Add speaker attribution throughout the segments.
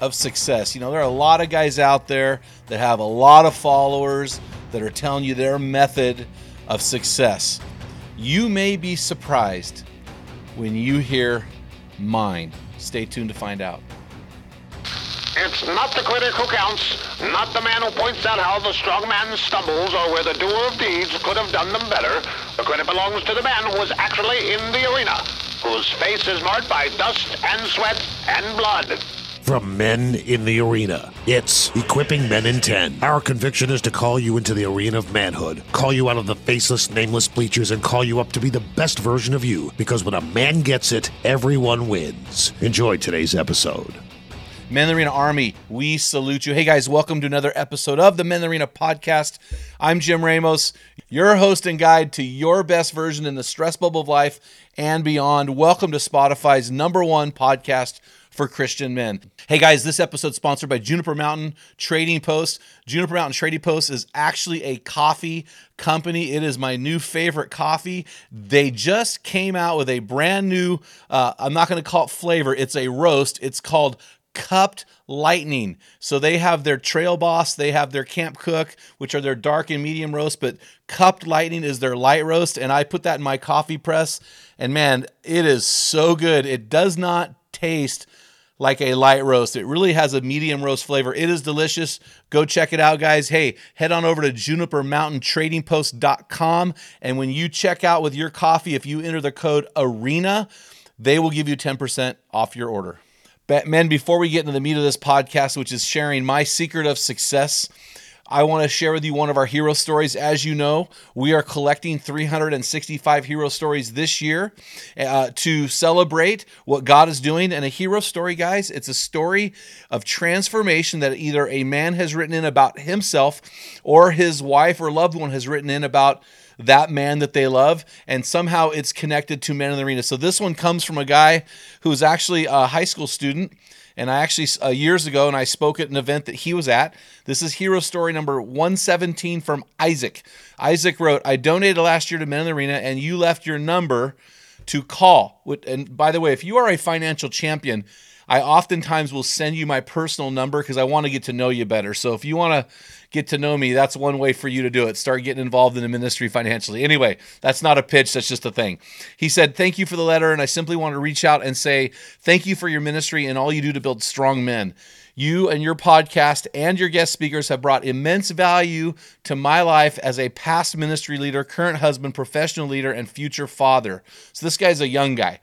Speaker 1: of success? You know, there are a lot of guys out there that have a lot of followers that are telling you their method of success. You may be surprised when you hear mine. Stay tuned to find out.
Speaker 2: It's not the critic who counts, not the man who points out how the strong man stumbles or where the doer of deeds could have done them better. The credit belongs to the man who was actually in the arena, whose face is marked by dust and sweat and blood.
Speaker 3: From Men in the Arena, it's Equipping Men in 10. Our conviction is to call you into the arena of manhood, call you out of the faceless, nameless bleachers, and call you up to be the best version of you. Because when a man gets it, everyone wins. Enjoy today's episode.
Speaker 1: Men in the Arena Army, we salute you. Hey guys, welcome to another episode of the Men in the Arena podcast. I'm Jim Ramos, your host and guide to your best version in the stress bubble of life and beyond. Welcome to Spotify's number one podcast for Christian men. Hey guys, this episode sponsored by Juniper Mountain Trading Post. Juniper Mountain Trading Post is actually a coffee company. It is my new favorite coffee. They just came out with a brand new, uh, I'm not going to call it flavor, it's a roast. It's called cupped lightning. So they have their trail boss, they have their camp cook, which are their dark and medium roast, but cupped lightning is their light roast. And I put that in my coffee press. And man, it is so good. It does not taste like a light roast. It really has a medium roast flavor. It is delicious. Go check it out, guys. Hey, head on over to junipermountaintradingpost.com. And when you check out with your coffee, if you enter the code ARENA, they will give you 10% off your order. But men, before we get into the meat of this podcast, which is sharing my secret of success, I want to share with you one of our hero stories. As you know, we are collecting 365 hero stories this year uh, to celebrate what God is doing. And a hero story, guys, it's a story of transformation that either a man has written in about himself or his wife or loved one has written in about that man that they love, and somehow it's connected to Men in the Arena. So this one comes from a guy who's actually a high school student. And I actually, uh, years ago, and I spoke at an event that he was at. This is hero story number 117 from Isaac. Isaac wrote, I donated last year to Men in the Arena, and you left your number to call. And by the way, if you are a financial champion, I oftentimes will send you my personal number because I want to get to know you better. So if you want to get to know me, that's one way for you to do it. Start getting involved in the ministry financially. Anyway, that's not a pitch, that's just a thing. He said, Thank you for the letter, and I simply want to reach out and say thank you for your ministry and all you do to build strong men. You and your podcast and your guest speakers have brought immense value to my life as a past ministry leader, current husband, professional leader, and future father. So this guy's a young guy.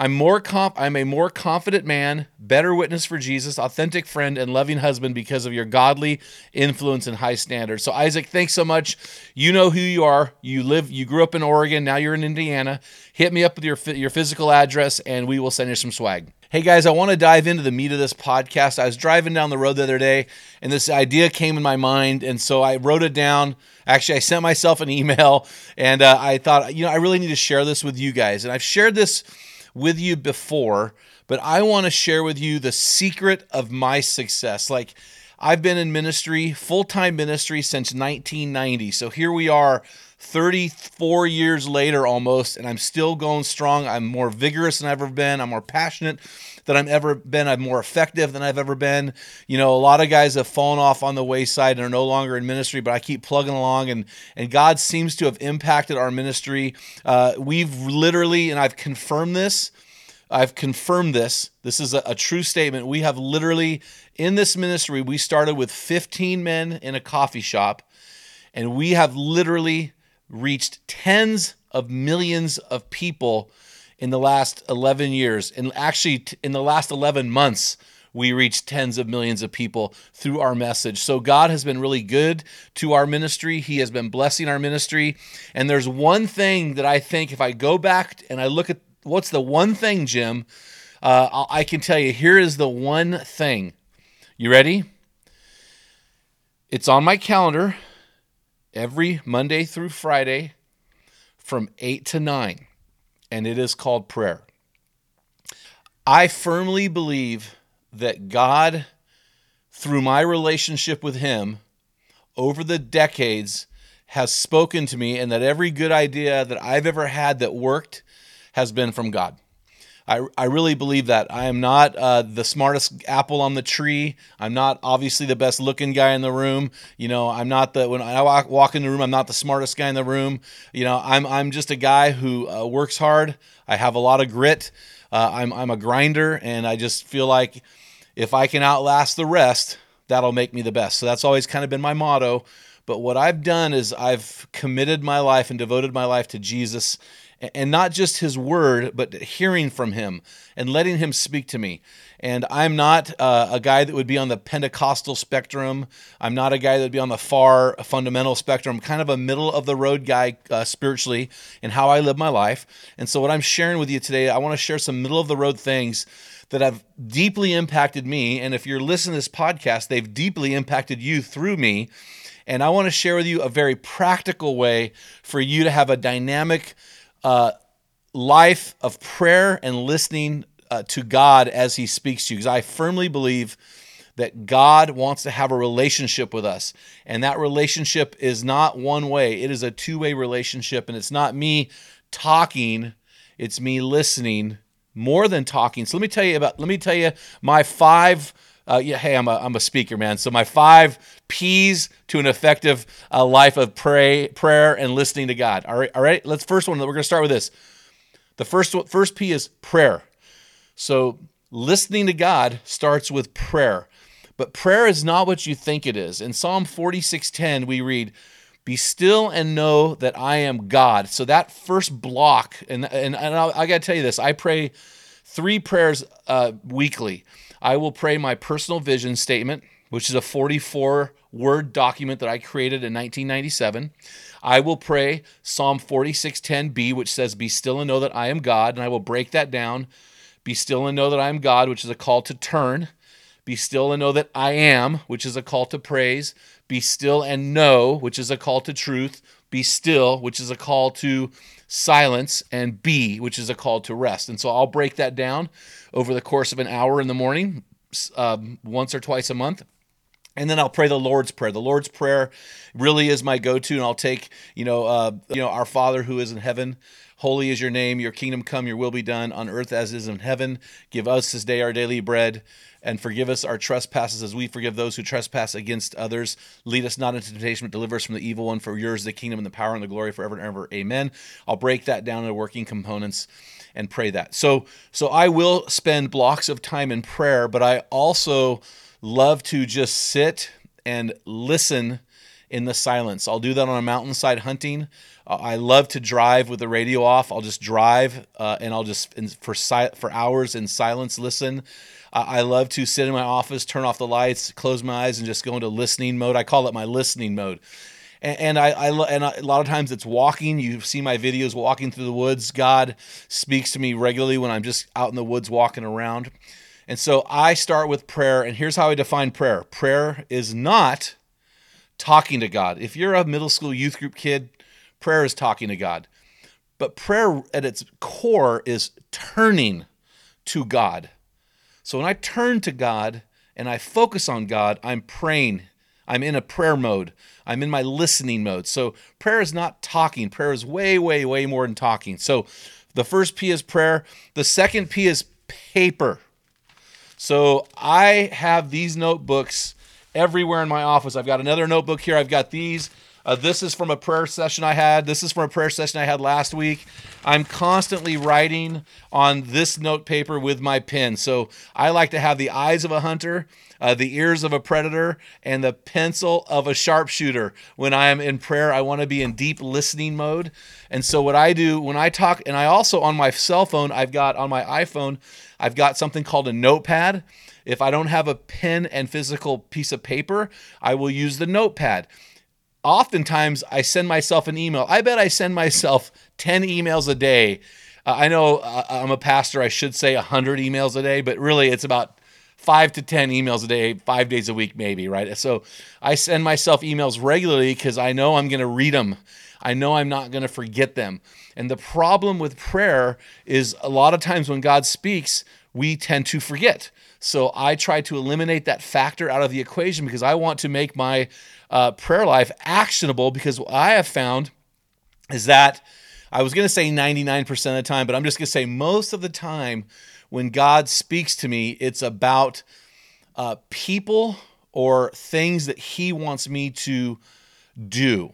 Speaker 1: I'm more comp- I'm a more confident man, better witness for Jesus, authentic friend, and loving husband because of your godly influence and high standards. So Isaac, thanks so much. You know who you are. You live, you grew up in Oregon. Now you're in Indiana. Hit me up with your your physical address, and we will send you some swag. Hey guys, I want to dive into the meat of this podcast. I was driving down the road the other day, and this idea came in my mind, and so I wrote it down. Actually, I sent myself an email, and uh, I thought, you know, I really need to share this with you guys. And I've shared this with you before, but I want to share with you the secret of my success. Like, I've been in ministry, full time ministry, since 1990. So here we are, 34 years later almost, and I'm still going strong. I'm more vigorous than I've ever been. I'm more passionate than I've ever been. I'm more effective than I've ever been. You know, a lot of guys have fallen off on the wayside and are no longer in ministry, but I keep plugging along, and and God seems to have impacted our ministry. Uh, we've literally, and I've confirmed this. I've confirmed this. This is a, a, true statement. We have literally, in this ministry, we started with 15 men in a coffee shop, and we have literally reached tens of millions of people in the last 11 years. And actually, in the last 11 months, we reached tens of millions of people through our message. So God has been really good to our ministry. He has been blessing our ministry. And there's one thing that I think if I go back and I look at what's the one thing, Jim, uh, I can tell you here is the one thing. You ready? It's on my calendar every Monday through Friday from 8 to 9, and it is called prayer. I firmly believe that God, through my relationship with Him over the decades, has spoken to me, and that every good idea that I've ever had that worked has been from God. I, I really believe that. I am not uh, the smartest apple on the tree. I'm not obviously the best looking guy in the room. You know, I'm not the when I walk, walk in the room, I'm not the smartest guy in the room. You know, I'm I'm just a guy who uh, works hard. I have a lot of grit. Uh, I'm I'm a grinder, and I just feel like if I can outlast the rest, that'll make me the best. So that's always kind of been my motto. But what I've done is I've committed my life and devoted my life to Jesus and not just his word, but hearing from him and letting him speak to me. And I'm not uh, a guy that would be on the Pentecostal spectrum. I'm not a guy that would be on the far fundamental spectrum. I'm kind of a middle of the road guy uh, spiritually in how I live my life. And so, what I'm sharing with you today, I want to share some middle of the road things that have deeply impacted me. And if you're listening to this podcast, they've deeply impacted you through me. And I want to share with you a very practical way for you to have a dynamic, uh, life of prayer and listening uh, to God as He speaks to you. Because I firmly believe that God wants to have a relationship with us. And that relationship is not one way, it is a two way relationship. And it's not me talking, it's me listening more than talking. So let me tell you about, let me tell you my five. Uh, yeah, hey, I'm a, I'm a speaker, man. So my five P's to an effective uh, life of pray, prayer and listening to God. All right, all right. Let's first one. We're going to start with this. The first first P is prayer. So listening to God starts with prayer. But prayer is not what you think it is. In Psalm 46:10 we read, "Be still and know that I am God." So that first block, and and, and I, got to tell you this, I pray three prayers uh, weekly. I will pray my personal vision statement, which is a 44 word document that I created in 1997. I will pray Psalm 46:10b, which says, "Be still and know that I am God," and I will break that down. Be still and know that I am God, which is a call to turn. Be still and know that I am, which is a call to praise. Be still and know, which is a call to truth. Be still, which is a call to silence. And be, which is a call to rest. And so I'll break that down over the course of an hour in the morning, um, once or twice a month. And then I'll pray the Lord's Prayer. The Lord's Prayer really is my go-to, and I'll take, you know, uh, you know, our Father who is in heaven, holy is your name. Your kingdom come. Your will be done on earth as is in heaven. Give us this day our daily bread, and forgive us our trespasses as we forgive those who trespass against others. Lead us not into temptation, but deliver us from the evil one. For yours is the kingdom and the power and the glory forever and ever. Amen. I'll break that down into working components and pray that. So, so I will spend blocks of time in prayer, but I also love to just sit and listen in the silence. I'll do that on a mountainside hunting. Uh, I love to drive with the radio off. I'll just drive uh, and I'll just for si- for hours in silence listen. Uh, I love to sit in my office, turn off the lights, close my eyes, and just go into listening mode. I call it my listening mode. And, and I, I and a lot of times it's walking. You see my videos walking through the woods. God speaks to me regularly when I'm just out in the woods walking around. And so I start with prayer, and here's how I define prayer prayer is not talking to God. If you're a middle school youth group kid, prayer is talking to God. But prayer at its core is turning to God. So when I turn to God and I focus on God, I'm praying. I'm in a prayer mode. I'm in my listening mode. So prayer is not talking. Prayer is way, way, way more than talking. So the first P is prayer. The second P is paper. So I have these notebooks everywhere in my office. I've got another notebook here. I've got these. Uh, this is from a prayer session I had. This is from a prayer session I had last week. I'm constantly writing on this note paper with my pen. So I like to have the eyes of a hunter, uh, the ears of a predator, and the pencil of a sharpshooter. When I am in prayer, I want to be in deep listening mode. And so what I do when I talk, and I also on my cell phone, I've got on my iPhone, I've got something called a notepad. If I don't have a pen and physical piece of paper, I will use the notepad oftentimes I send myself an email. I bet I send myself 10 emails a day. Uh, I know uh, I'm a pastor, I should say 100 emails a day, but really it's about five to 10 emails a day, five days a week, maybe, right? So I send myself emails regularly because I know I'm going to read them. I know I'm not going to forget them. And the problem with prayer is a lot of times when God speaks, we tend to forget. So I try to eliminate that factor out of the equation because I want to make my uh, prayer life actionable because what I have found is that I was going to say 99% of the time, but I'm just going to say most of the time when God speaks to me, it's about uh, people or things that He wants me to do.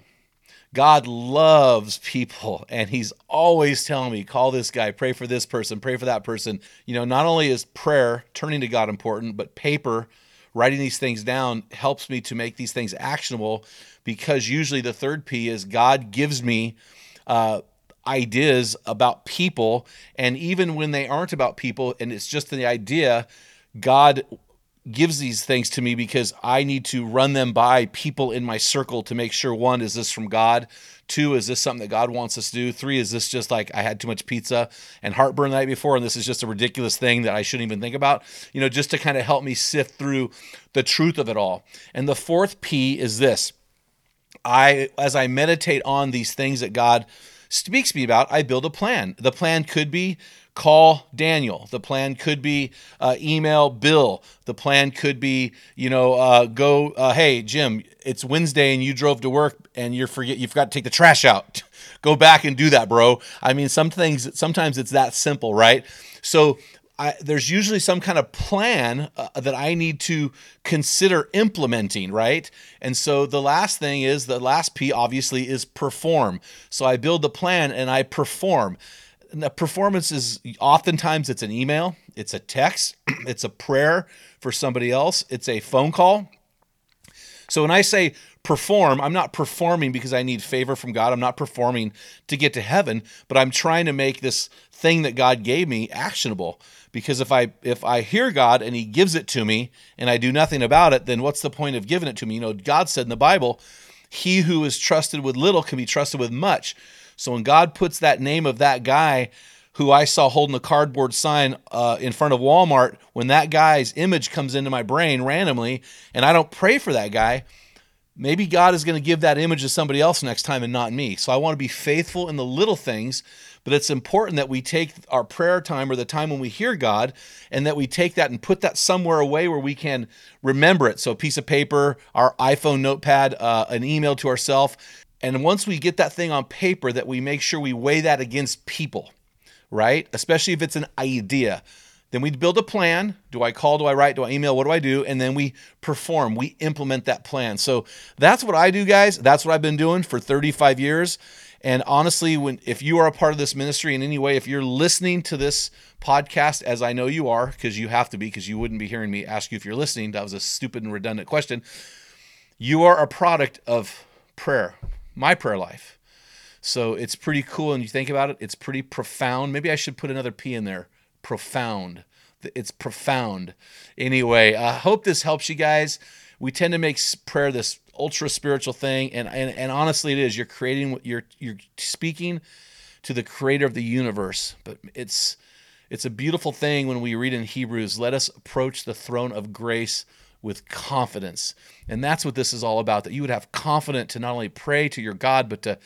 Speaker 1: God loves people and he's always telling me, call this guy, pray for this person, pray for that person. You know, not only is prayer, turning to God important, but paper, writing these things down helps me to make these things actionable because usually the third P is God gives me uh, ideas about people. And even when they aren't about people and it's just the idea, God gives these things to me because I need to run them by people in my circle to make sure one, is this from God? Two, is this something that God wants us to do? Three, is this just like I had too much pizza and heartburn the night before and this is just a ridiculous thing that I shouldn't even think about? You know, just to kind of help me sift through the truth of it all. And the fourth P is this I, as I meditate on these things that God speaks to me about, I build a plan. The plan could be call Daniel. The plan could be uh, email Bill. The plan could be, you know, uh, go, uh, hey, Jim, it's Wednesday and you drove to work and you're forget, you forgot to take the trash out. go back and do that, bro. I mean, some things, sometimes it's that simple, right? So I, there's usually some kind of plan uh, that I need to consider implementing, right? And so the last thing is the last P obviously is perform. So I build the plan and I perform the performance is oftentimes it's an email, it's a text, it's a prayer for somebody else, it's a phone call. So when I say perform, I'm not performing because I need favor from God. I'm not performing to get to heaven, but I'm trying to make this thing that God gave me actionable. Because if I if I hear God and he gives it to me and I do nothing about it, then what's the point of giving it to me? You know, God said in the Bible, he who is trusted with little can be trusted with much. So when God puts that name of that guy who I saw holding a cardboard sign uh, in front of Walmart, when that guy's image comes into my brain randomly and I don't pray for that guy, maybe God is going to give that image to somebody else next time and not me. So I want to be faithful in the little things, but it's important that we take our prayer time or the time when we hear God and that we take that and put that somewhere away where we can remember it. So a piece of paper, our iPhone notepad, uh, an email to ourselves and once we get that thing on paper, that we make sure we weigh that against people, right? Especially if it's an idea. Then we build a plan. Do I call? Do I write? Do I email? What do I do? And then we perform. We implement that plan. So that's what I do, guys. That's what I've been doing for 35 years. And honestly, when if you are a part of this ministry in any way, if you're listening to this podcast, as I know you are, because you have to be, because you wouldn't be hearing me ask you if you're listening. That was a stupid and redundant question. You are a product of prayer my prayer life. So it's pretty cool. And you think about it, it's pretty profound. Maybe I should put another P in there. Profound. It's profound. Anyway, I hope this helps you guys. We tend to make prayer this ultra spiritual thing, and, and and honestly, it is. You're creating. You're you're speaking to the Creator of the universe. But it's it's a beautiful thing when we read in Hebrews. Let us approach the throne of grace with confidence. And that's what this is all about that you would have confidence to not only pray to your God, but to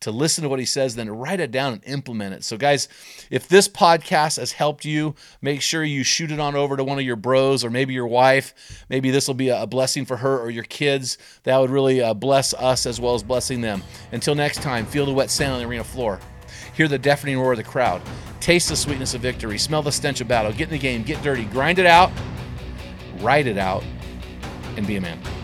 Speaker 1: to listen to what he says, then write it down and implement it. So, guys, if this podcast has helped you, make sure you shoot it on over to one of your bros or maybe your wife. Maybe this will be a blessing for her or your kids. That would really uh, bless us as well as blessing them. Until next time, feel the wet sand on the arena floor. Hear the deafening roar of the crowd. Taste the sweetness of victory. Smell the stench of battle. Get in the game. Get dirty. Grind it out. Write it out and be a man.